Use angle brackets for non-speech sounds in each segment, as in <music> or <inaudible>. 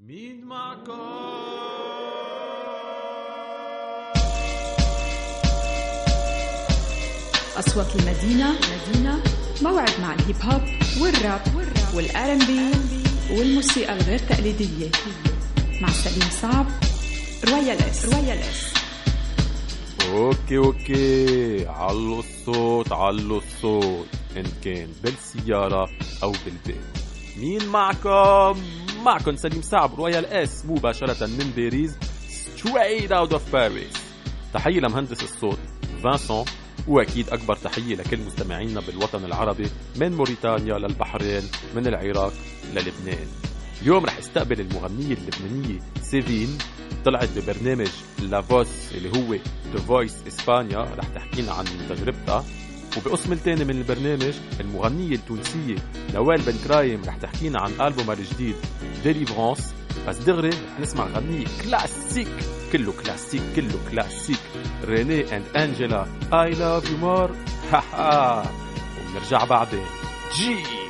مين معكم؟ أصوات المدينة مدينة موعد مع الهيب هوب والراب وال R&B والموسيقى الغير تقليدية. مع سليم صعب Royal S. Royal S. okay okay. علوا الصوت علوا الصوت. إن كان بالسيارة أو بالبيت. مين معكم؟ معكم سليم صعب Royal S مباشرة من باريس straight out of Paris. تحية لمهندس الصوت فانسون وأكيد أكبر تحية لكل مستمعينا بالوطن العربي من موريتانيا للبحرين من العراق للبنان. اليوم رح استقبل المغنية اللبنانية سيفين طلعت ببرنامج La Voz اللي هو The Voice اسبانيا رح تحكينا عن تجربتها. وبقسم الثاني من البرنامج المغنية التونسية نوال بن كرايم رح تحكينا عن ألبومها الجديد Délivrance بس دغري رح نسمع غنية كلاسيك. كله كلاسيك كله classic. René and Angela I love you more ها ها. ونرجع بعدين. جي.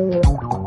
嗯。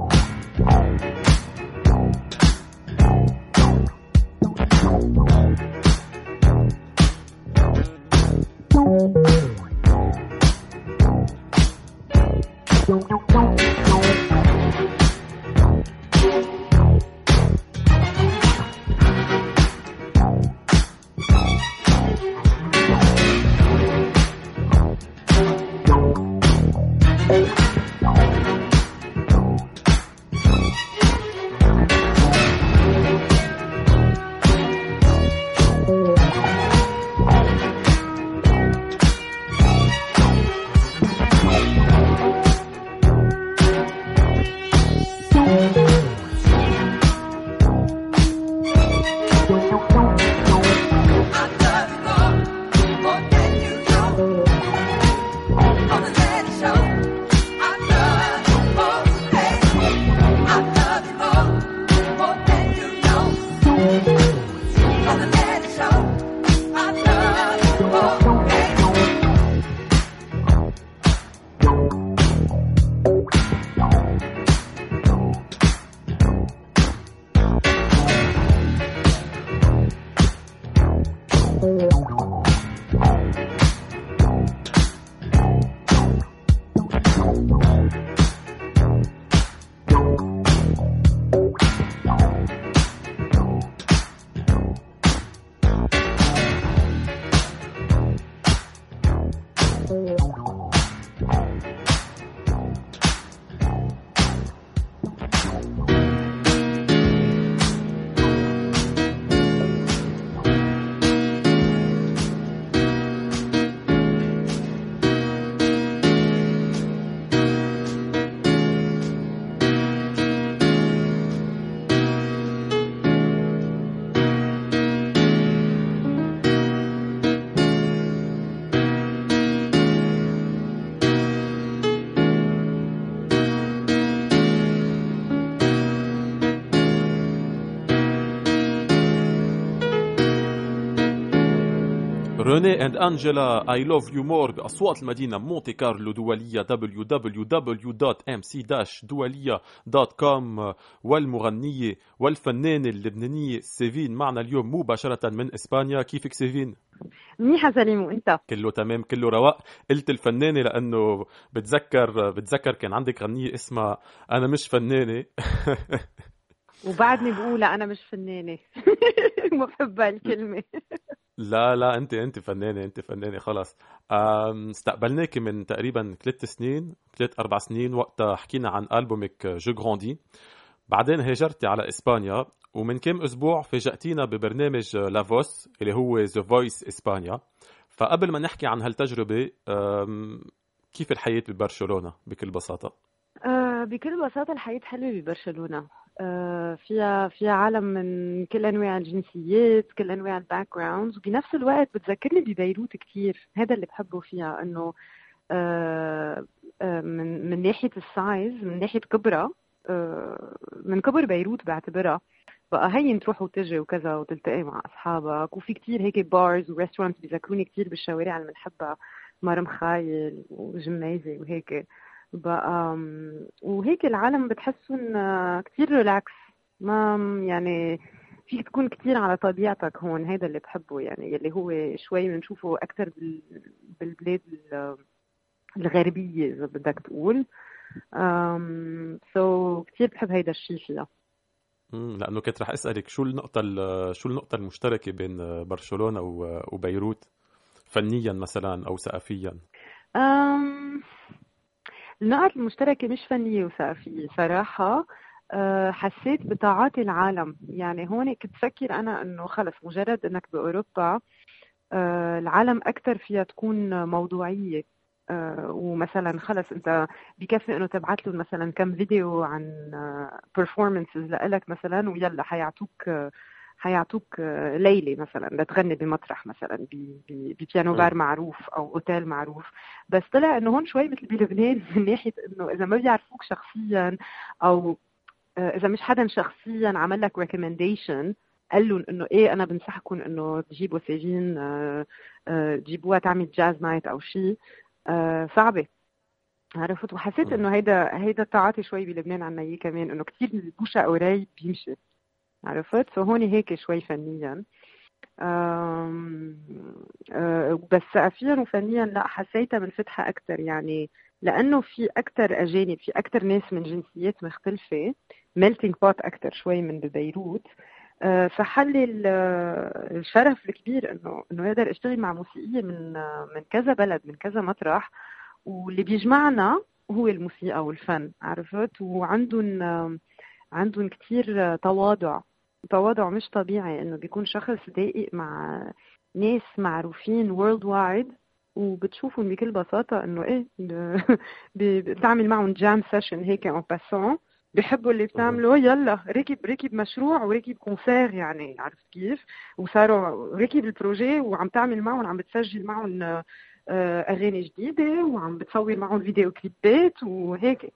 嗯。René and Angela I love you more باصوات المدينة مونتي كارلو دولية www.mc-doualiya.com والمغنيه والفنانه اللبنانيه سيفين معنا اليوم مباشرة من إسبانيا. كيفك سيفين؟ منيحة سليم وأنت؟ كله تمام كله رواق قلت الفنانة لأنه بتذكر بتذكر كان عندك غنية اسمها أنا مش فنانة. <laughs> وبعدني بقولها أنا مش فنانة. <laughs> بحب الكلمة لا لا أنت أنت فنانة أنت فنانة خلص. استقبلناك من تقريبا ثلاث سنين ثلاث أربع سنين وقتها حكينا عن ألبومك Joue Grandis بعدين هاجرتي على إسبانيا ومن كم أسبوع فاجأتينا ببرنامج La Voz اللي هو The Voice اسبانيا فقبل ما نحكي عن هالتجربة كيف الحياة ببرشلونة بكل بساطة؟ بكل بساطة الحياة حلوة ببرشلونة. آه، فيها فيها عالم من كل أنواع الجنسيات كل أنواع ال backgrounds وبنفس الوقت بتذكرني ببيروت كثير هذا اللي بحبه فيها إنه آه، من من ناحية ال size من ناحية كبرها من كبر بيروت بعتبرها. بقى هين تروح وتجي وكذا وتلتقي مع أصحابك وفي كتير هيك bars و restaurants بيذكروني كتير بالشوارع اللي بنحبها مار مخايل وجميزه وهيك. بقى وهيك العالم بتحسهم كتير ريلاكس ما يعني فيك تكون كتير على طبيعتك هون هذا اللي بحبه يعني اللي هو شوي بنشوفه أكثر بالبلاد الغربية إذا بدك تقول. سو so كثير بحب هيدا الشيء فيها. لأنه كنت رح أسألك شو النقطة شو النقطة المشتركة بين برشلونة وبيروت فنيا مثلا أو ثقافيا؟ النقط المشتركة مش فنية وثقافية. صراحة آه، حسيت بتعاطي العالم. يعني هون كنت فكر أنا أنه خلص مجرد أنك بأوروبا آه، العالم أكثر فيها تكون موضوعية. آه، ومثلا خلص أنت بكفي إنه تبعت له مثلا كم فيديو عن performances لإلك مثلا ويلا حيعطوك حيعطوك ليلة مثلا لتغني بمطرح مثلا ب piano bar معروف أو أوتيل معروف. بس طلع إنه هون شوي مثل بلبنان <laughs> من ناحية إنه إذا ما بيعرفوك شخصيا أو آه، إذا مش حدا شخصيا عمل لك recommendation قال لهم إنه إيه أنا بنصحكم إنه تجيبوا سيفين آه، آه، تجيبوها تعمل jazz night أو شيء صعبة. عرفت؟ وحسيت إنه هيدا هيدا التعاطي شوي بلبنان عنا إياه كمان إنه كثير ب وجه قريب بيمشي. عرفت so هون هيك شوي فنيا. أه بس ثقافيا وفنيا لا حسيتها منفتحة أكثر يعني لأنه في أكثر أجانب في أكثر ناس من جنسيات مختلفة melting pot أكثر شوي من ببيروت. أه فحلي الشرف الكبير إنه إنه أقدر اشتغل مع موسيقية من من كذا بلد من كذا مطرح. واللي بيجمعنا هو الموسيقى والفن عرفت؟ وعندهم عندهم كثير تواضع. تواضع مش طبيعي إنه بيكون شخص دقيق مع ناس معروفين worldwide وبتشوفهم بكل بساطة إنه إيه <laughs> بتعمل معهم jam session هيك fr: en passant بيحبوا اللي بتعمله يلا ركب ركب مشروع وركب concert يعني عرفت كيف؟ وصاروا ركب ال projet وعم تعمل معهم عم بتسجل معهم آه، أغاني جديدة وعم بتصور معهم فيديو كليبات وهيك.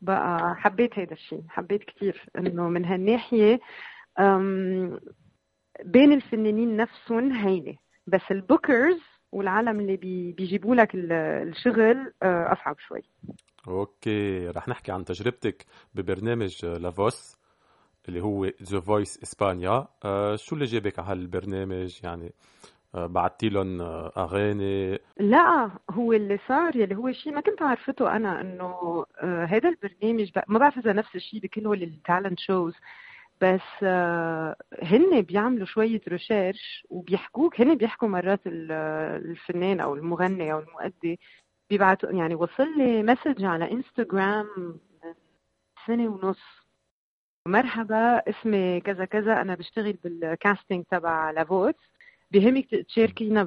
بقى حبيت هذا الشيء حبيت كثير إنه من هالناحية بين الفنانين نفسهم هينة. بس ال bookers والعالم اللي بيجيبوا لك الشغل آه، أصعب شوي. okay رح نحكي عن تجربتك ببرنامج La Voz اللي هو The Voice اسبانيا شو اللي جابك على هالبرنامج؟ يعني آه، بعتي لهم أغاني. لا هو اللي صار يلي هو شيء ما كنت عرفته أنا إنه هذا البرنامج ما بعرف إذا نفس الشيء بكل ال talent shows بس آه، هن بيعملوا شوية research وبيحكوك هن بيحكوا مرات الفنان أو المغني أو المؤدي بيبعتوا يعني وصل لي message على انستغرام سنة ونص. مرحبا اسمي كذا كذا أنا بشتغل بال casting تبع La Voz بهمك تشاركينا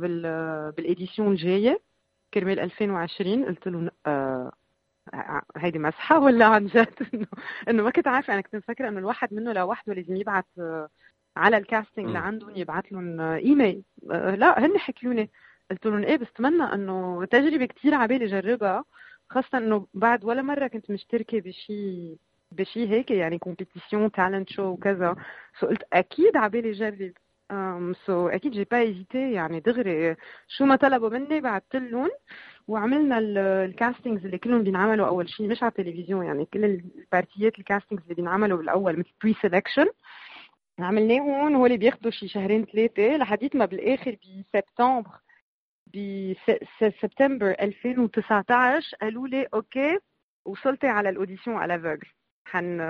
بال édition الجاية كرمال 2020 قلت له آه هيدي مزحة ولا عن جد؟ <laughs> انه إنه ما كنت عارفة. أنا كنت مفكرة إنه الواحد منه لوحده لازم يبعث على ال casting اللي عندهم يبعث لهم إيميل. لا هن حكيوني قلت لهم إيه بستمنى إنه تجربة كثير عبالي أجربها خاصة إنه بعد ولا مرة كنت مشتركة بشيء بشيء هيك يعني compétition talent show وكذا. so قلت أكيد عبالي جرب so أكيد j'ai pas hésité يعني دغري شو ما طلبوا مني بعثت لهم وعملنا ال castings اللي كلهم بينعملوا أول شيء مش على التلفزيون يعني كل ال party ات ال castings اللي بينعملوا بالأول مثل pré-sélection عملناهم هو اللي بياخذوا شي شهرين ثلاثة لحديت ما بالآخر بسبتمبر بسبتمبر 2019 قالوا لي okay وصلتي على ال audition على فوجل حن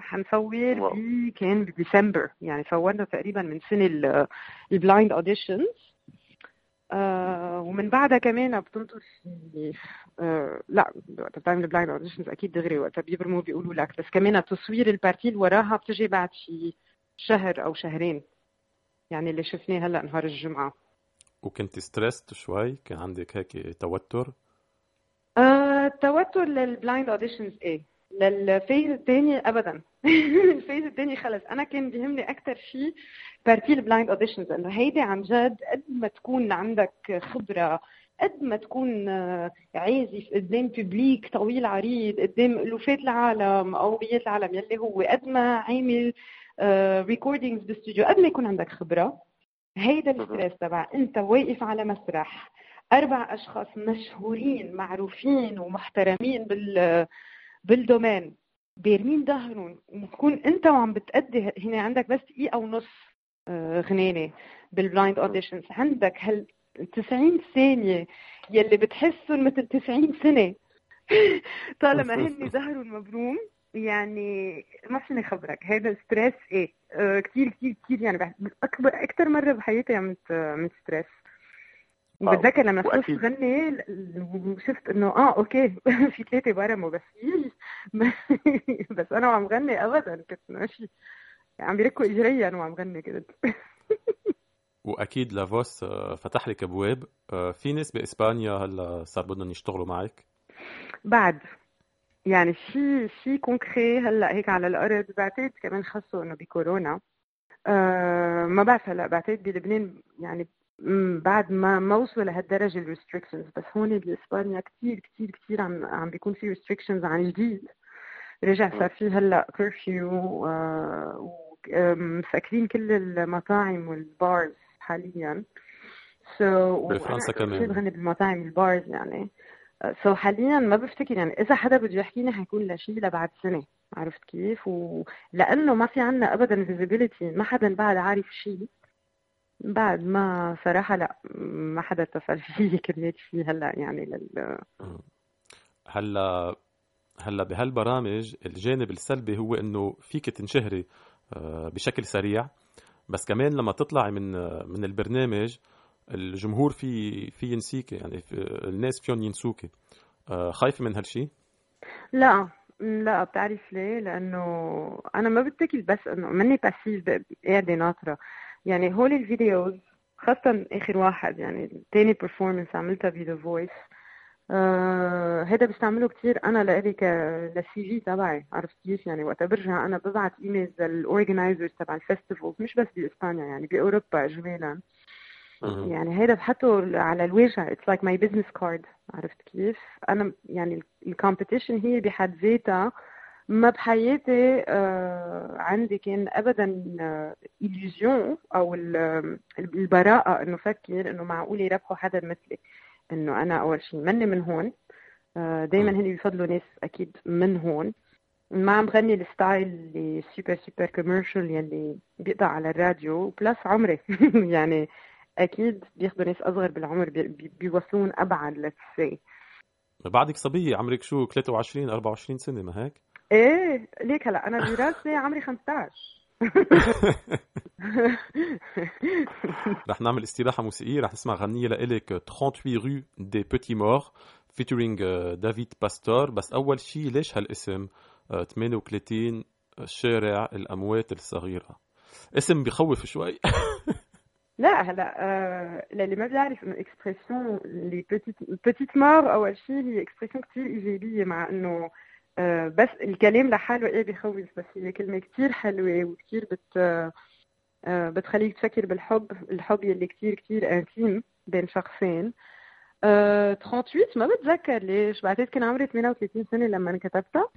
حنصور ب كان بديسمبر يعني صورنا تقريبا من سنه ال blind auditions آه ومن بعدها كمان بتنطر آه لا وقت بتعمل blind auditions أكيد دغري وقتها بيبرموا بيقولوا لك. بس كمان تصوير ال partie اللي وراها بتجي بعد شي شهر أو شهرين. يعني اللي شفناه هلأ نهار الجمعة. وكنت stressed شوي؟ كان عندك هيك توتر؟ آه التوتر لل blind auditions إيه. لل phase الثاني ابدا. <laughs> ال phase الثاني خلص. أنا كان بيهمني أكثر شيء partie ال blind auditions إنه هيدي عن جد قد ما تكون عندك خبرة قد ما تكون عازف قدام public طويل عريض قدام ألوفات العالم أو بيات العالم يلي هو قد ما عامل recordings آه، باستوديو قد ما يكون عندك خبرة. هيدا ال stress تبع أنت واقف على مسرح أربع أشخاص مشهورين معروفين ومحترمين بال بال domaine. بيرمين ظهرهم وتكون انت وعم بتأدي هنا عندك بس دقيقة ونص آه، غنانة بال blind auditions عندك هال 90 ثانية يلي بتحسهم مثل 90 سنة. <laughs> طالما هن <laughs> ظهرهم مبروم يعني ما فيني خبرك. هذا stress إيه. آه كثير كثير كثير يعني اكبر أكثر مرة بحياتي عملت عملت stress بتذكر لما فزت غني وشفت إنه آه okay. <laughs> في ثلاثة برموا بس. <laughs> بس أنا وعم غني ابدا كنت ماشي. عم بيركوا اجريا وعم غني كده. <laughs> وأكيد La Voz آه، فتح لك أبواب. آه، في ناس بإسبانيا هلأ صار بدهم يشتغلوا معك؟ بعد. يعني شيء شيء concret هلأ هيك على الأرض بعتقد كمان خصوصا إنه بكورونا. أه ما بعرف هلأ بعتقد بلبنان يعني بعد ما ما وصلوا لهالدرجة ال restrictions بس هون باسبانيا كثير كثير كثير عم عم بيكون في restrictions عن جديد. رجع صار في هلأ curfew آه ومسكرين كل المطاعم وال bars حاليا. so, بفرنسا كمان. بغني بالمطاعم وال bars يعني. so حاليا ما بفتكر يعني. إذا حدا بده يحكيني حيكون لشيء لبعد سنة. عرفت كيف؟ ولأنه ما في عنا ابدا visibilité ما حدا بعد عارف شيء بعد ما صراحة لا ما حدا اتصل فيي كرمال شيء هلا يعني لل هلا هلا بهالبرامج الجانب السلبي هو إنه فيك تنشهري آه، بشكل سريع بس كمان لما تطلعي من من البرنامج الجمهور في في ينسيك يعني في الناس فيهم ينسوك آه، خايفة من هالشيء؟ لا لا بتعرف ليه؟ لأنه أنا ما بتكل بس إنه مني passive قاعدة ناطرة يعني هول ال videos خاصة آخر واحد يعني تاني performance عملتها ب The Voice آه هذا بستعمله كثير أنا لإلي ك لل CV تبعي عرفت كيف؟ يعني وقت برجع أنا ببعت emails لل organizers تبع ال festivals مش بس بإسبانيا يعني بأوروبا اجمالا يعني هيدا بحطه على الواجهه it's like my business card عرفت كيف؟ أنا يعني ال competition هي بحد ذاتها ما بحياتي آه عندي كان ابدا آه illusion أو البراءة إنه فكر إنه معقول يربحوا حدا مثلي. إنه أنا أول شيء مني من هون آه دائما هن بيفضلوا ناس أكيد من هون. ما عم بغني ال style اللي super super commercial يلي بيقطع على الراديو plus عمري. <laughs> يعني أكيد بياخذوا ناس أصغر بالعمر بيوصلون أبعد لتسي بعدك صبية عمرك شو 23 24 سنة ما هيك؟ إيه ليك هلا أنا براسي عمري 15 <laughs> رح نعمل استراحة موسيقية رح نسمع غنية لإلك 38 rue des petites morts featuring دافيد باستور بس أول شيء ليش هالاسم؟ 38 شارع الأموات الصغيرة. اسم بخوف شوي. <laughs> لا هلا آه للي ما بيعرف انه expression la petite mort أول شيء هي expression كثير ايجابيه مع إنه آه بس الكلام لحاله إيه بخوف بس هي كلمة كثير حلوة وكثير بت آه بتخليك تفكر بالحب الحب يلي كثير كثير intime بين شخصين. آه 38 ما بتذكر ليش. بعتقد كان عمري 38 سنة لما كتبتها.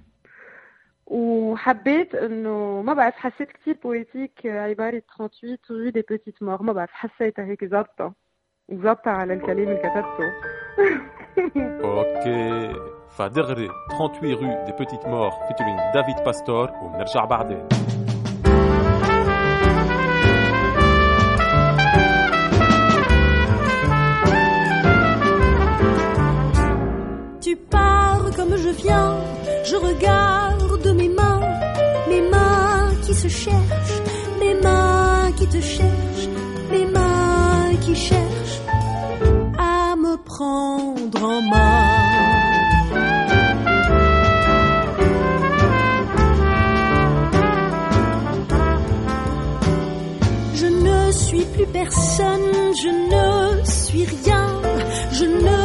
وحبيت إنه ما بعرف حسيت كثير poétique عباره 38 rue des petites morts ما بعرف حسيتها هيك ظابطة. ظابطه على الكلام اللي كتبته. <laughs> أوكي. 38 rue des Petites Morts, featuring David Pastor ou Nerja Tu pars comme je viens, je regarde mes mains, mes mains qui se cherchent, mes mains qui te cherchent, mes mains qui cherchent à me prendre en main. Je ne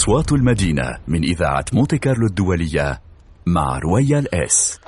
أصوات المدينة من إذاعة مونتي كارلو الدولية مع رويال إس.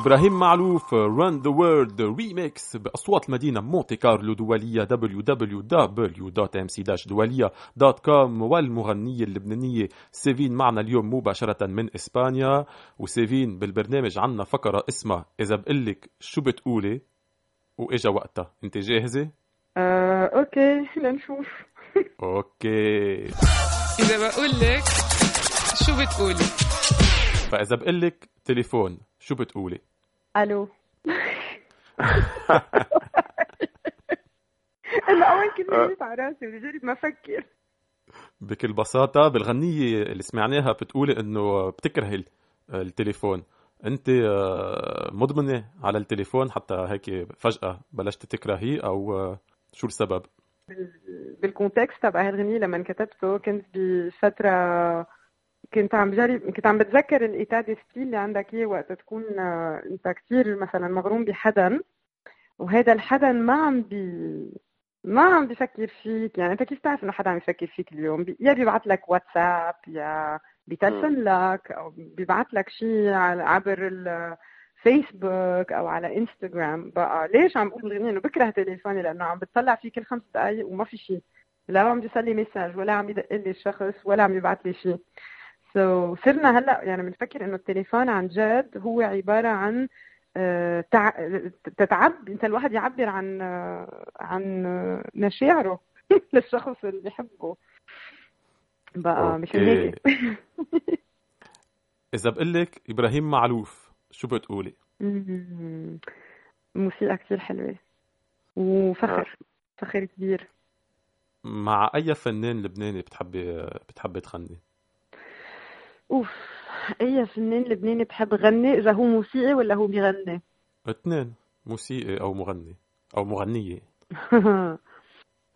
إبراهيم معلوف Run the World remix بأصوات المدينة مونتي كارلو دولية www.mc-دولية.com والمغنية اللبنانية سيفين معنا اليوم مباشرة من إسبانيا. وسيفين بالبرنامج عنا فقرة اسمها إذا بقلك شو بتقولي؟ وإجا وقتها. أنت جاهزة؟ آه، okay. لنشوف <laughs> okay. إذا بقول لك شو بتقولي؟ فإذا بقول لك تليفون شو بتقولي؟ ألو. <laughs> انه أول كلمة جت على راسي بجرب ما أفكر. بكل بساطة بالغنية اللي سمعناها بتقولي إنه بتكرهي التليفون. أنت آه، مدمنة على التليفون حتى هيك فجأة بلشت تكرهيه أو آه، شو السبب؟ بال context تبع هالغنية لما كتبته كنت بفترة كنت عم بجرب كنت عم بتذكر ال état d'esprit اللي عندك إياه وقت تكون آه، أنت كثير مثلا مغروم بحدا وهذا الحدا ما عم بي ما عم بفكر فيك. يعني أنت كيف تعرف إنه حدا عم يفكر فيك اليوم؟ يا بيبعث لك واتساب يا بيتلفن لك أو بيبعث لك شيء عبر الفيسبوك أو على انستغرام بقى ليش عم بقول بالغنية إنه بكره تليفوني لأنه عم بتطلع فيه كل خمس دقائق وما في شيء لا عم بيصلي message ولا عم يدق لي الشخص ولا عم يبعث لي شيء so, صرنا هلأ يعني بنفكر إنه التليفون عن جد هو عبارة عن آه، تتعب إنت الواحد يعبر عن آه، عن مشاعره <laughs> للشخص اللي بيحبه. بقى مش هيك. <laughs> إذا بقول لك إبراهيم معلوف شو بتقولي؟ موسيقى كثير حلوة. وفخر. فخر كبير. مع أي فنان لبناني بتحبي بتحبي تغني؟ أوف اي فنان لبناني بحب غني إذا هو موسيقي ولا هو بيغني؟ اثنين موسيقي أو مغني أو مغنية. <laughs>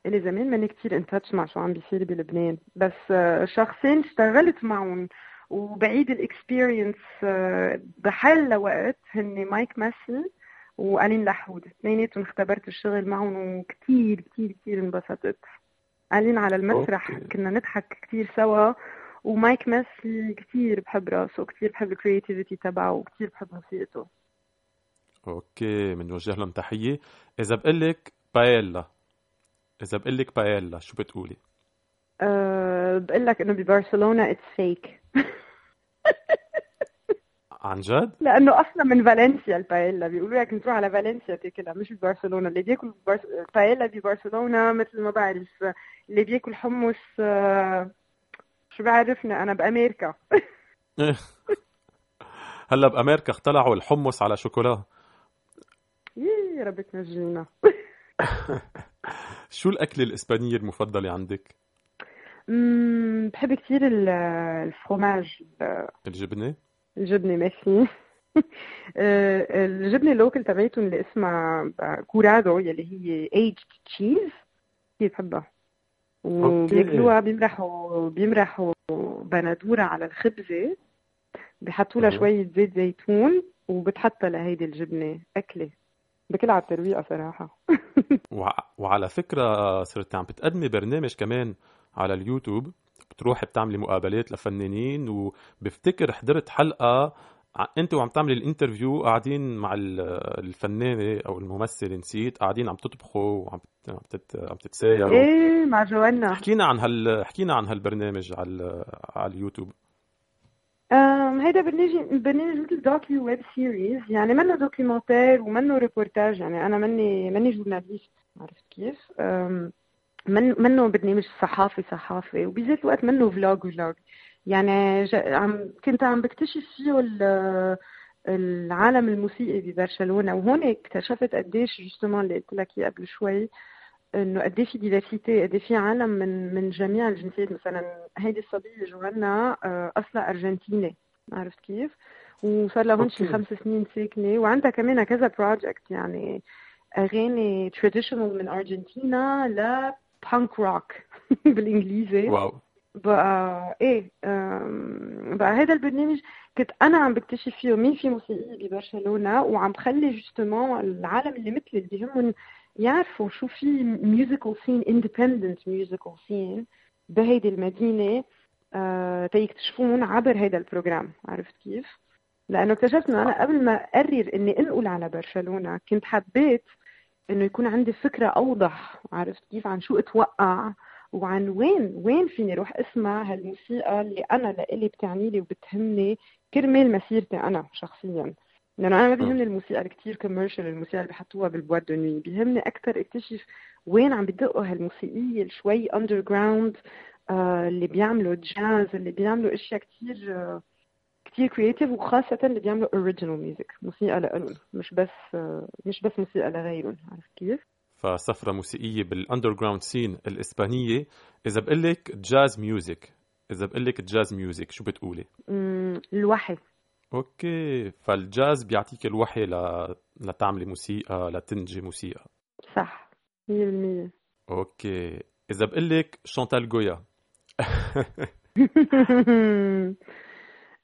الي زمان ماني كتير in touch مع شو عم بيصير بلبنان بس آه، شخصين اشتغلت معهم وبعيد ال experience آه، بحال لوقت هن مايك ماسي وألين لحود. اثنيناتهم اختبرت الشغل معهم وكتير كتير كتير انبسطت. ألين على المسرح okay. كنا نضحك كتير سوا. ومايك ماسي كتير بحب راسه وكتير بحب ال creativity تبعه وكتير بحب موسيقته. okay بنوجه لهم تحية. إذا بقول لك بايلا إذا بقول لك بايلا شو بتقولي؟ أه بقول لك إنه ببرشلونة it's fake <laughs> عن جد؟ لأنه أصلا من فالنسيا البايلا. بيقولوا لك نروح على فالنسيا تاكلها مش ببرشلونة. اللي بياكل. بايلا ببرشلونة مثل ما بعرف اللي بياكل حمص آه، شو بعرفنا؟ أنا بأمريكا. <laughs> هلا بأمريكا اختلعوا الحمص على شوكولا. يا رب تنجينا <laughs> شو الأكلة الإسبانية المفضلة عندك؟ بحب كثير ال fromage الجبنة؟ الجبنة ماشي <laughs> آه، الجبنة ال local تبعيتهم اللي اسمها curado يلي هي aged cheese كثير بحبها؟ وبياكلوها بيمرحوا بيمرحوا بندورة على الخبزة. بحطوا لها شوية زيت زيتون وبتحطها لهيدي الجبنة. أكلة. بكل على الترويقه صراحة <laughs> وعلى فكرة صرت عم بتقدمي برنامج كمان على اليوتيوب. بتروحي بتعملي مقابلات لفنانين وبفتكر حضرت حلقة انت وعم تعملي ال interview قاعدين مع الفنانة أو الممثل نسيت قاعدين عم تطبخوا وعم عم عم تتسايروا إيه مع جوانا حكينا عن هال حكينا عن هالبرنامج على على اليوتيوب. هيدا برنامج برنامج مثل docu web series يعني منه documentaire ومنه ريبورتاج يعني أنا ماني ماني journaliste عرفت كيف؟ من منه برنامج صحافي صحافي وبذات الوقت منه vlog vlog يعني عم كنت عم بكتشف فيه العالم الموسيقي ببرشلونة وهون اكتشفت قديش justement اللي قلت لك إياه قبل شوي إنه قد في diversity قد في عالم من من جميع الجنسيات. مثلا هيدي الصبية جوانا آه، أصلها أرجنتيني. عرفت كيف؟ وصار لها هون شي خمس سنين ساكنة وعندها كمان كذا project يعني أغاني traditional من أرجنتينا ل punk rock <laughs> بالإنجليزي. wow. بقى إيه بقى هذا البرنامج كنت أنا عم بكتشف فيه مين في موسيقيه ببرشلونة وعم بخلي justement العالم اللي مثلي اللي بيهمهم يعرفوا شو في musical scene independent musical scene بهيدي المدينة آه تيكتشفون عبر هيدا ال program عرفت كيف؟ لأنه اكتشفت إنه أنا قبل ما أقرر إني أنقل على برشلونة كنت حبيت إنه يكون عندي فكرة أوضح عرفت كيف؟ عن شو أتوقع؟ وعن وين وين فيني روح أسمع هالموسيقى اللي أنا لإلي بتعني لي وبتهمني كرمال مسيرتي أنا شخصيا. لأنه أنا ما بيهمني الموسيقى الكتير commercial الموسيقى اللي بحطوها بال boîte de بيهمني أكثر اكتشف وين عم بدقوا هالموسيقية شوي underground اللي بيعملوا جاز اللي بيعملوا أشياء كتير آه، كتير creative وخاصة اللي بيعملوا original music موسيقى لإلهم مش بس مش بس موسيقى لغيرهم عرفت كيف؟ فسفرة موسيقية بال underground scene الإسبانية. إذا بقول لك jazz music إذا بقول لك jazz music شو بتقولي؟ الوحي. okay فالجاز بيعطيك الوحي ل... لتعملي موسيقى لتنتجي موسيقى. صح 100% okay إذا بقول لك شانتال جويا <laughs>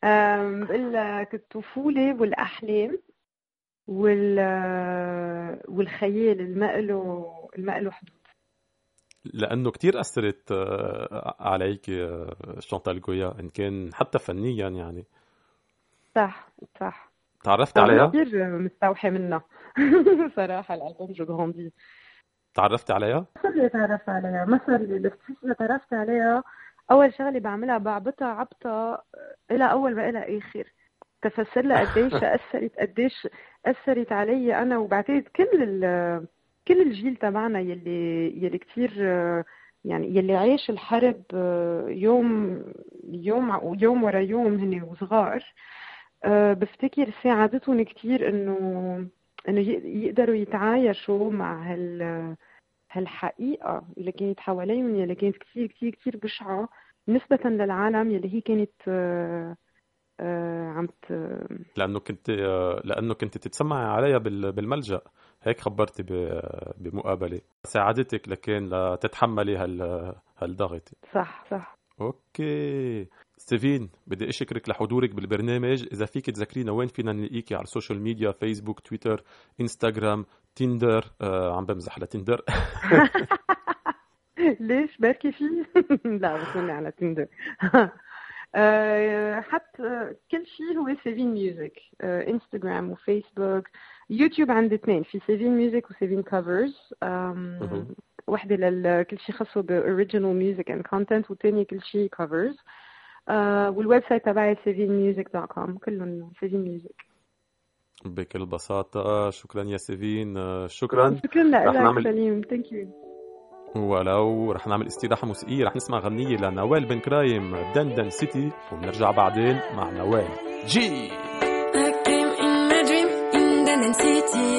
بقول لك الطفولة والأحلام وال والخيال المقله المقله حدود. لأنه كتير أثرت آه، عليك آه، شانتال جويا إن كان حتى فنيا يعني. صح صح. تعرفت عليها؟ كثير مستوحى منها. <laughs> صراحة الألبوم جو غراندي. تعرفت عليها؟ اللي تعرفت عليها. مثلا بس اللي تعرفت عليها. أول شغلة بعملها بعبطها عبطة إلى أول ما إلى آخر. تفسر لها قديش <laughs> أثرت قديش أثرت علي أنا وبعتقد كل ال كل الجيل تبعنا يلي يلي كتير آه، يعني يلي عاش الحرب يوم يوم يوم ورا يوم هن وصغار بفتكر ساعدتهم كتير إنه إنه ي- يقدروا يتعايشوا مع هال هالحقيقة اللي كانت حواليهم يلي كانت كتير كتير كتير بشعة نسبة للعالم يلي هي كانت آه، آه، عم ت- لأنه كنت آه، لأنه كنت تتسمعي عليها بال- بالملجأ. هيك خبرتي ب- بمقابلة. ساعدتك لكن لتتحملي هال هالضغط. صح صح. okay. سيفين بدي أشكرك لحضورك بالبرنامج. إذا فيك تذكرينا وين فينا نلاقيكي على ال social media فيسبوك تويتر انستغرام تيندر آه عم بمزح لتيندر <laughs> ليش بركي فيه <laughs> لا بس على تندر <laughs> آه، حتى كل شيء هو Sevin Music انستغرام وفيسبوك يوتيوب عندي اثنين في Sevin Music و Sevin Covers. وحدة لكل شيء خاصه ب original music and content والثانيه كل شيء covers وال website تبعي sevinmusic.com كلهم Sevin Music. بكل بساطة شكرا يا سيفين آه، شكرا. شكرا. رح لك نعمل- سليم. thank you ولو رح نعمل استراحة موسيقية رح نسمع غنية لنوال بن كرايم دندن City وبنرجع بعدين مع نوال. جي in City.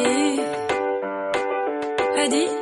I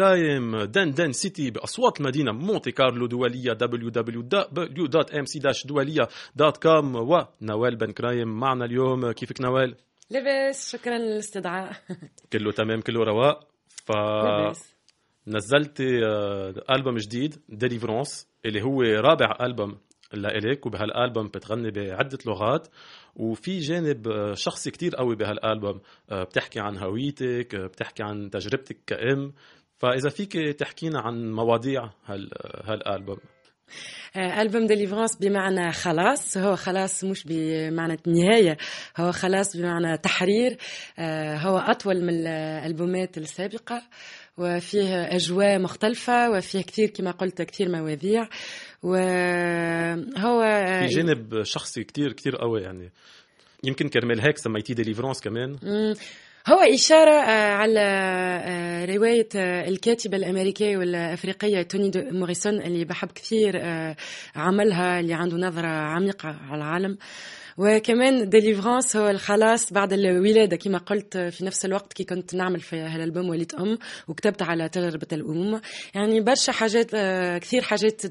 كرايم دن دن City بأصوات المدينة مونتي كارلو دولية www.mc-doualiya.com ونوال بن كرايم معنا اليوم. كيفك نوال؟ لاباس شكرا للاستدعاء. <laughs> كله تمام كله رواق. ف نزلتي آه، ألبوم جديد Délivrance اللي هو رابع ألبوم لإلك وبهالألبوم بتغني بعدة لغات. وفي جانب آه، شخصي كتير قوي بهالألبوم آه، بتحكي عن هويتك بتحكي عن تجربتك كأم. فإذا فيك تحكينا عن مواضيع هال هالألبوم. آه، ألبوم ديليفرانس بمعنى خلاص هو خلاص مش بمعنى نهاية هو خلاص بمعنى تحرير آه، هو أطول من الألبومات السابقة وفيه أجواء مختلفة وفيه كثير كما قلت كثير مواضيع وهو في جانب شخصي كتير كتير قوي يعني. يمكن كرمال هيك سميتيه Délivrance كمان. هو إشارة آه، على آه، رواية آه، الكاتبة الأمريكية والأفريقية توني دو موريسون اللي بحب كثير عملها اللي عنده نظرة عميقة على العالم. وكمان Délivrance هو الخلاص بعد الولادة. كما قلت في نفس الوقت كي كنت نعمل في هالألبوم وليد أم وكتبت على تجربة الأمومة يعني برشا حاجات آه، كثير حاجات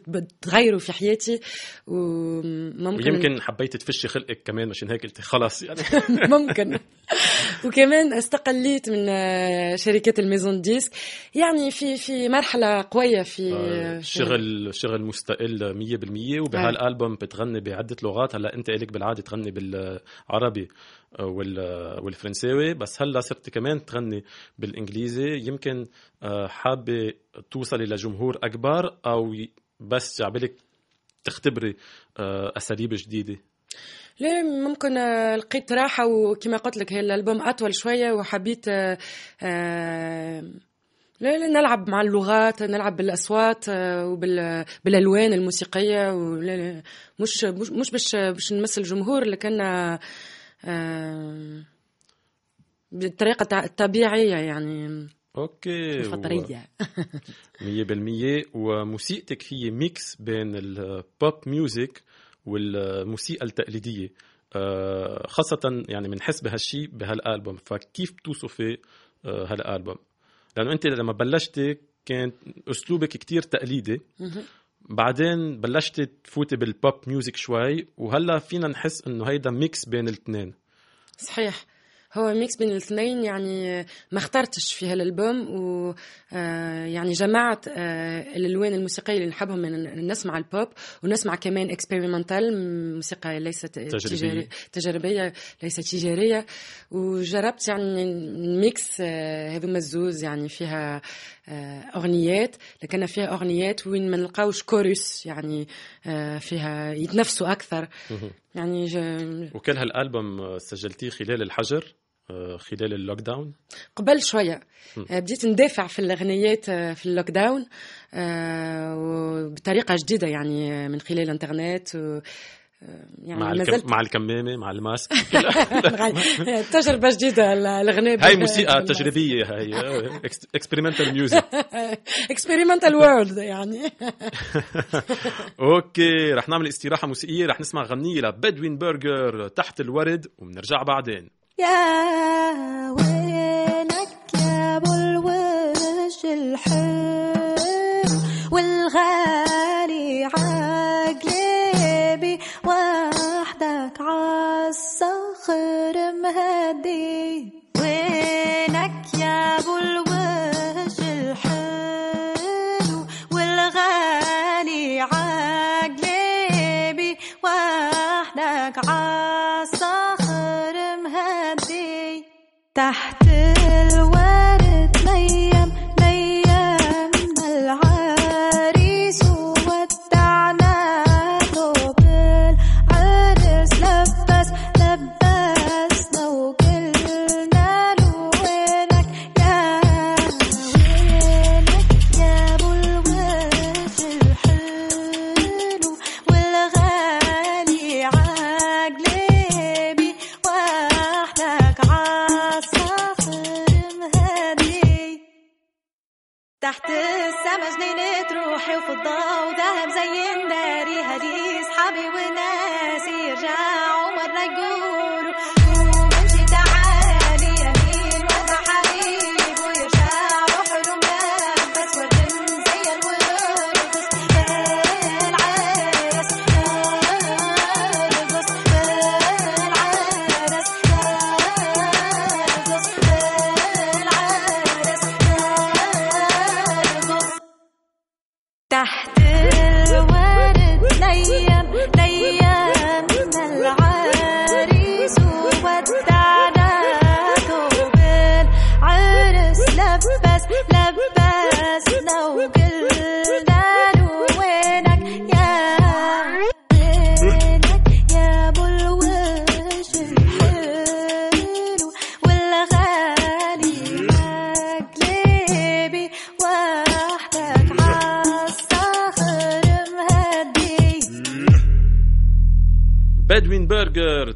تغيروا في حياتي وممكن ويمكن حبيت تفشي خلقك كمان مشان هيك قلت خلص يعني. <laughs> ممكن. وكمان استقليت من آه، شركة ال maison de disque. يعني في في مرحلة قوية في آه، في- شغل شغل مستقل 100% وبهالألبوم بتغني بعدة لغات. هلأ أنت إلك بالعادة تغني بالعربي آه، وال- والفرنساوي. بس هلأ صرت كمان تغني بالإنجليزي. يمكن آه، حابة توصلي لجمهور أكبر أو بس عبالك تختبري آه، أساليب جديدة؟ لا ممكن آه، لقيت راحة وكما قلت لك هي الألبوم أطول شوية وحبيت آه، آه، لا لا نلعب مع اللغات نلعب بالأصوات آه، وبالألوان الموسيقية ولا لا مش مش مش باش باش نمثل الجمهور لكن آه، بالطريقة التع- الطبيعية يعني. okay الفطرية. 100% <laughs> وموسيقتك هي mix بين ال pop music والموسيقى التقليدية. آه، خاصة يعني بنحس بهالشيء بهالألبوم. فكيف بتوصفي هالألبوم؟ لأنه أنت لما بلشتي كان أسلوبك كتير تقليدي. بعدين بلشتي تفوتي بال pop music شوي وهلأ فينا نحس إنه هيدا mix بين الاثنين. صحيح. هو mix بين الاثنين يعني ما اخترتش في هالألبوم و آه، يعني جمعت آه، الألوان الموسيقية اللي نحبهم من نسمع البوب ونسمع كمان experimental موسيقى ليست تجريبية. تجاري- تجريبيه ليست تجارية. وجربت يعني mix آه، هذوما الزوز يعني فيها آه، أغنيات لكن فيها أغنيات وين ما نلقاوش كوريوس يعني آه، فيها يتنافسوا أكثر. يعني ج- وكل هالألبوم آه، سجلتيه خلال الحجر؟ آه، خلال ال lockdown قبل شوية. آه، بديت ندافع في الأغنيات آه، في ال lockdown آه، وبطريقة جديدة يعني آه، من خلال الإنترنت و آه، يعني مع الكم... مع الكمامة مع ال mask. <laughs> تجربة جديدة ال- الأغنية هاي موسيقى تجريبية هاي. experimental music experimental world يعني. <laughs> okay رح نعمل استراحة موسيقية رح نسمع غنية ل Bedouin Burger تحت الورد وبنرجع بعدين. يا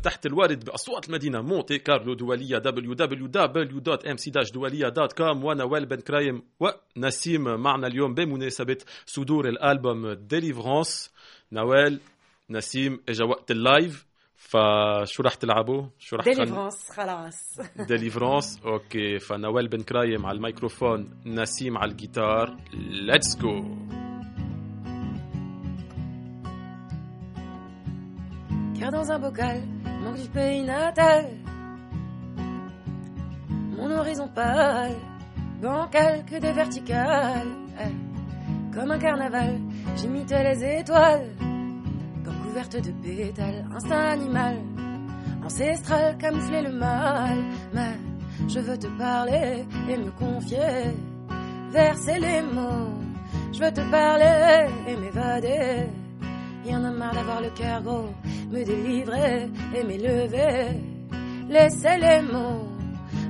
تحت الوارد بأصوات المدينة مونتي كارلو دولية www.mc-doualiya.com ونوال بن كرايم ونسيم معنا اليوم بمناسبة صدور الألبوم Délivrance نوال نسيم إجا وقت ال live فشو رح تلعبوا؟ شو رح Délivrance خلاص. <laughs> Délivrance okay. فنوال بن كرايم على الميكروفون نسيم على الجيتار. let's go Car dans un bocal, manque du pays natal. Mon horizon pâle, bancal que des verticales. Comme un carnaval, j'imitais les étoiles. Comme couverte de pétales, instinct animal. Ancestral, camoufler le mal. Mais je veux te parler et me confier. Verser les mots. Je veux te parler et m'évader. Y en a marre d'avoir le cœur gros, me délivrer et m'élever. Laisser les mots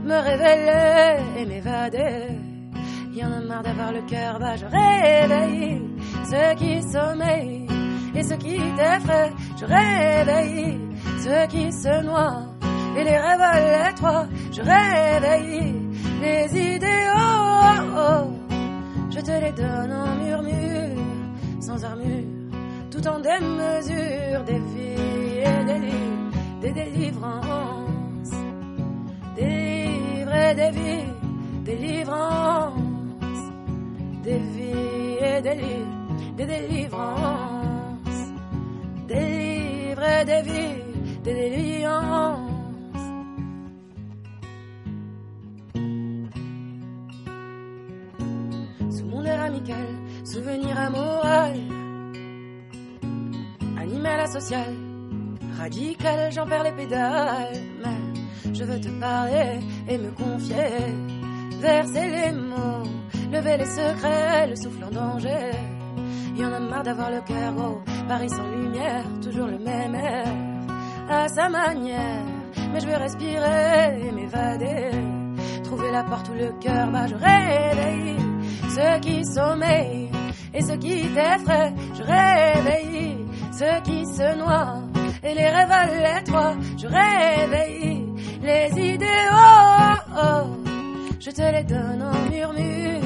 me révéler et m'évader. Y en a marre d'avoir le cœur bas, je réveille ceux qui sommeillent et ceux qui t'effraient. Je réveille ceux qui se noient et les rêves à l'étroit. Je réveille les idéaux. Je te les donne en murmure, sans armure tout en démesure des vies et des livres, des délivrances, délivrer des vies, délivrances, des vies et des livres, des délivrances, délivrer des vies, des délivrances. Sous mon air amical, souvenir amoral animal asocial, radical, j'en perds les pédales. Mais je veux te parler et me confier, verser les mots, lever les secrets, le souffle en danger. Y en a marre d'avoir le cœur gros, Paris sans lumière, toujours le même air, à sa manière. Mais je veux respirer et m'évader, trouver la porte où le cœur bat, je réveille ceux qui sommeillent et ceux qui t'effraient, je réveille ceux qui se noient et les rêves à. Je réveille les idéaux. Je te les donne en murmure,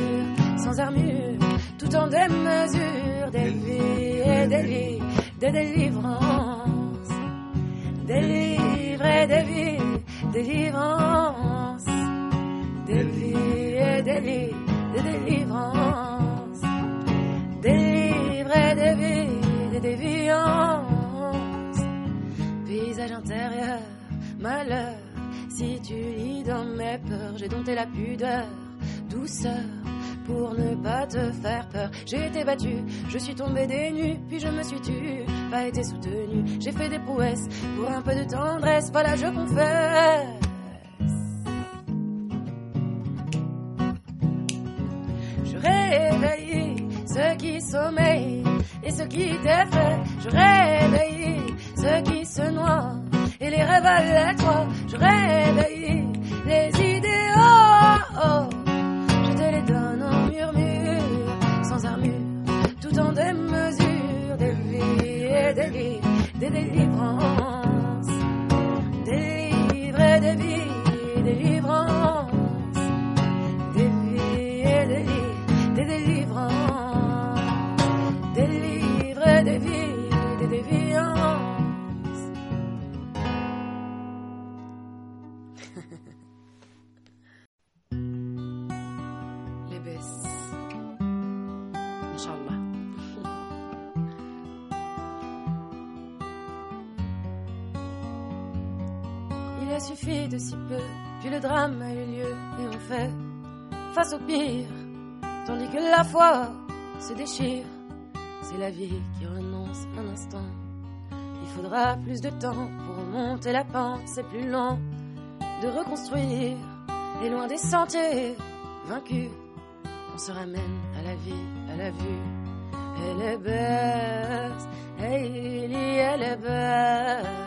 sans armure, tout en démesure, des vies et des vies, des délivrances. Délivrer des vies, délivrances. Des vies et des vies, des délivrances. Délivrer des vies des déviances. Paysage intérieur, malheur. Si tu lis dans mes peurs, j'ai dompté la pudeur, douceur. Pour ne pas te faire peur, j'ai été battu, je suis tombé des nues, puis je me suis tue, pas été soutenu. J'ai fait des prouesses pour un peu de tendresse, voilà je confesse. Je réveille ceux qui sommeillent et ceux qui t'effraient. Je réveille ceux qui se noient et les rêves à l'étroit. Je réveille les idéaux. Je te les donne en murmure, sans armure, tout en démesure, des vies et des vies, des délivrances. Délivrer des vies, délivrances. De si peu, puis le drame a eu lieu et on fait face au pire, tandis que la foi se déchire. C'est la vie qui renonce un instant. Il faudra plus de temps pour remonter la pente, c'est plus lent de reconstruire. Et loin des sentiers vaincus, on se ramène à la vie, à la vue. Elle est Hailey, elle est baisse,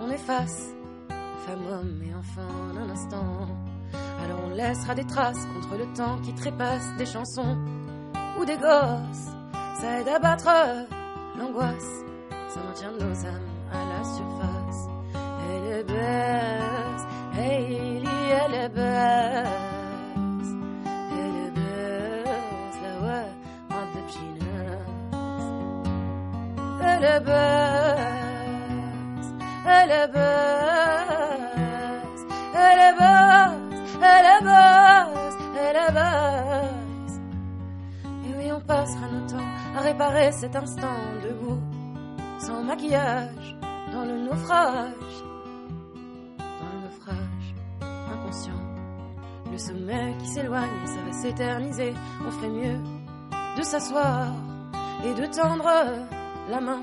on efface femme, homme et enfant en un instant. Alors on laissera des traces contre le temps qui trépasse des chansons ou des gosses. Ça aide à battre l'angoisse, ça maintient nos âmes à la surface. Elle est belle, hey, elle est belle. Elle est Elle belle, elle belle, elle belle, elle belle. Et oui, on passera nos temps à réparer cet instant debout, sans maquillage, dans le naufrage, dans le naufrage inconscient. Le sommet qui s'éloigne, ça va s'éterniser. On ferait mieux de s'asseoir et de tendre la main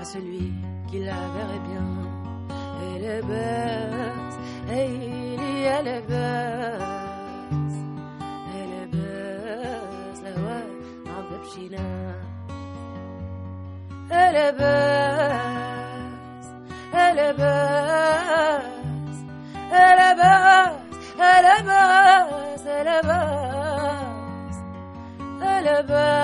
à celui qui la verrait bien. يا هيلي يا لباس يا لباس لهواك عم بمشي يا لباس يا لباس يا لباس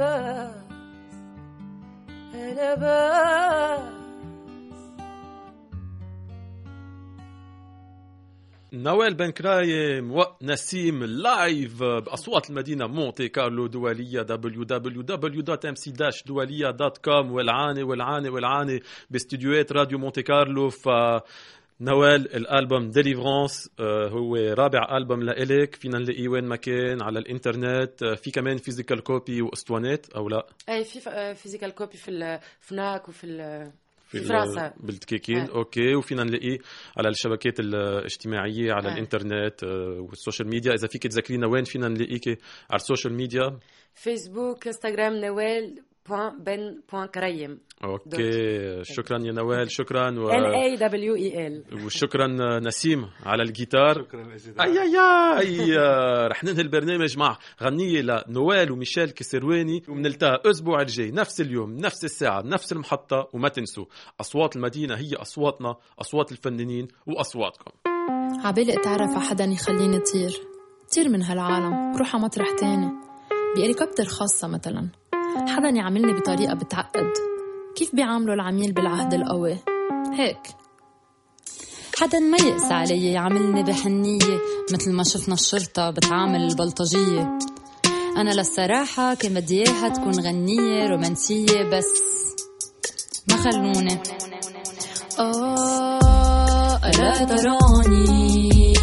باس بن باس نوال ونسيم live بأصوات المدينة مونتي كارلو دولية www.mc-doualiya.com والعاني والعاني والعاني باستديوهات راديو مونتي كارلو ف نوال الألبوم Délivrance هو رابع ألبوم لإلك. فينا نلاقيه وين ما كان على الإنترنت. آه، في كمان physical copy وأسطوانات أو لا؟ اي في physical copy في ال Fnac وفي ال- في فرنسا. بالتكيكين. آه. أوكي. وفينا نلاقيه على الشبكات الاجتماعية على آه. الإنترنت آه، والسوشيال ميديا. إذا فيك تذكرينا وين فينا نلاقيك على السوشيال ميديا؟ فيسبوك انستغرام نوال. بوان بن بوان كريم أوكي شكرا يا نوال شكرا و... ال اي دبليو اي ال وشكرا نسيم على الجيتار. شكرا أي أي أي رح ننهي البرنامج مع غنية لنوال وميشيل كسرواني وبنلتقى الأسبوع الجاي نفس اليوم نفس الساعة نفس المحطة وما تنسوا أصوات المدينة هي أصواتنا أصوات الفنانين وأصواتكم. عبالي أتعرف على حدا يخليني طير طير من هالعالم روح على مطرح تاني. بهليكوبتر خاصة مثلا. حدا يعاملني بطريقة بتعقد. كيف بيعاملوا العميل بالعهد القوي؟ هيك. حدا ما يقسى علي يعاملني بحنية مثل ما شفنا الشرطة بتعامل البلطجية. أنا للصراحة كان بدي إياها تكون غنية رومانسية بس ما خلوني. آه ألا تراني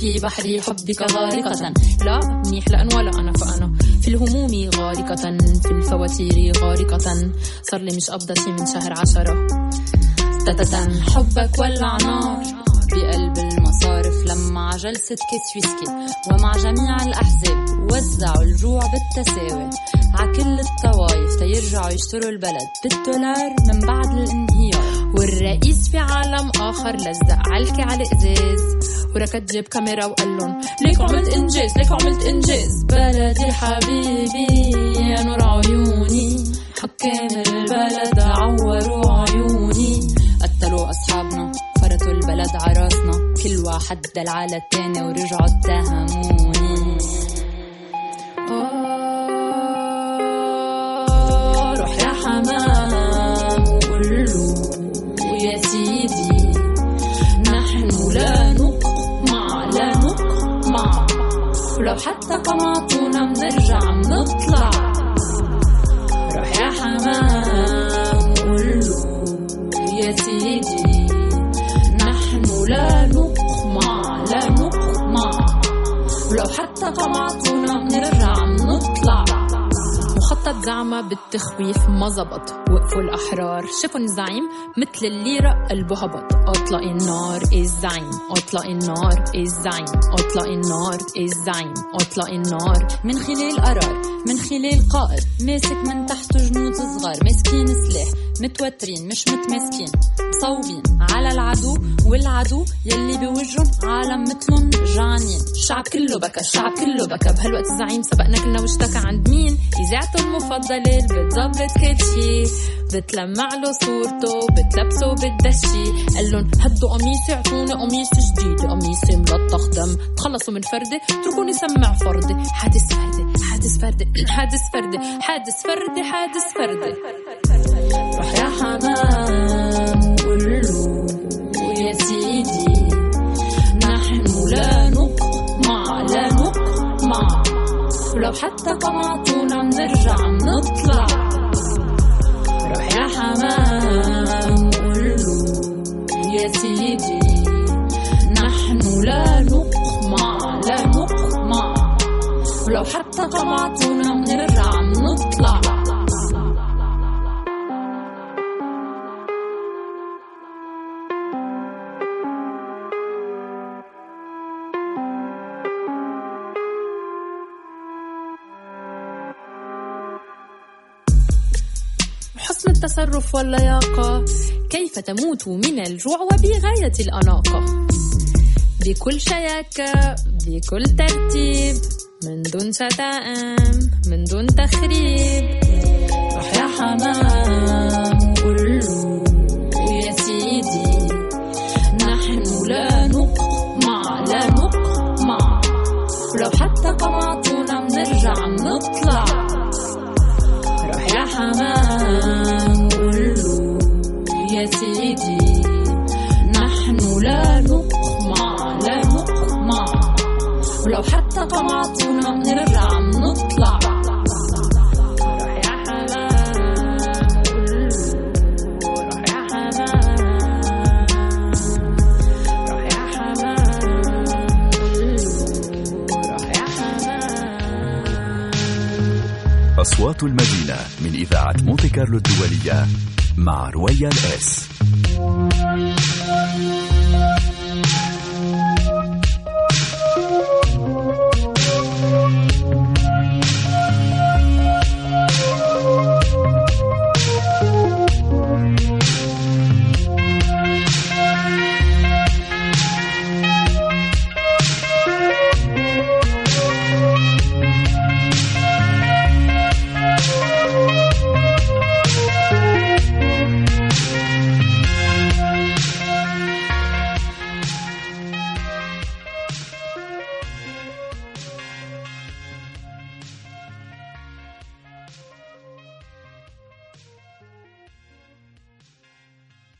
في بحر حبك غارقة لا منيح لأن ولا أنا فأنا. في الهموم غارقة في الفواتير غارقة. صار لي مش قبضة شي من شهر عشرة. تتتن. حبك ولع نار بقلب المصارف. لما جلسة كيس ويسكي ومع جميع الأحزاب وزعوا الجوع بالتساوي. ع كل الطوايف تيرجعوا يشتروا البلد. بالدولار من بعد الانهيار والرئيس في عالم آخر لزق علكي على إزاز. وركض جيب كاميرا وقال لهم ليك عملت إنجاز ليك عملت إنجاز. بلدي حبيبي يا نور عيوني حكام البلد عوروا عيوني. قتلوا أصحابنا فرطوا البلد عراسنا كل واحد دل على التاني ورجعوا اتهموني. ولو حتى قمعتونا بنرجع بنطلع. روح يا حمام وقول له يا سيدي. نحن لا نقمع لا نقمع. ولو حتى قمعتونا بنرجع خطة زعمة بالتخويف ما زبط. وقفوا الأحرار. شافوا الزعيم مثل الليرة قلبه هبط. أطلق النار الزعيم؟ أطلق النار الزعيم؟ أطلق النار الزعيم؟ أطلق النار. من خلال قرار من خلال قائد. ماسك من تحته جنود صغار. ماسكين سلاح متوترين مش متماسكين. مصوبين. على العدو والعدو يلي بوجهن عالم مثلن جعانين الشعب كله بكى الشعب كله بكى. بهالوقت الزعيم سبقنا كلنا واشتكى عند مين؟ اذاعته المفضله اللي بتظبط كل شي بتلمع له صورته بتلبسه بتدشي قال لهم هدوا قميصي اعطوني قميص جديد. قميصي ملطخ دم. تخلصوا من فردي اتركوني سمع فردي. حادث حادث فردي <clears throat> حادث فردي حادث فردي حادث فردي روح يا حمام قول له يا سيدي. نحن لا نقمع لا نقمع. ولو حتى قمعتونا بنرجع بنطلع روح يا حمام قول له يا سيدي. نحن لا نقمع. ولو حتى قمعتونا بنرجع بنطلع حسن التصرف واللياقة كيف تموت من الجوع وبغاية الأناقة؟ بكل شياكة بكل ترتيب من دون شتائم من دون تخريب. روح يا حمام قول له يا سيدي. نحن لا نقمع لا نقمع. ولو حتى قمعتونا بنرجع بنطلع روح يا حمام قول له يا سيدي. نحن لا نقمع. ولو حتى قمعتونا بنرجع بنطلع أصوات المدينة من إذاعة مونتي كارلو الدولية مع رويال إس.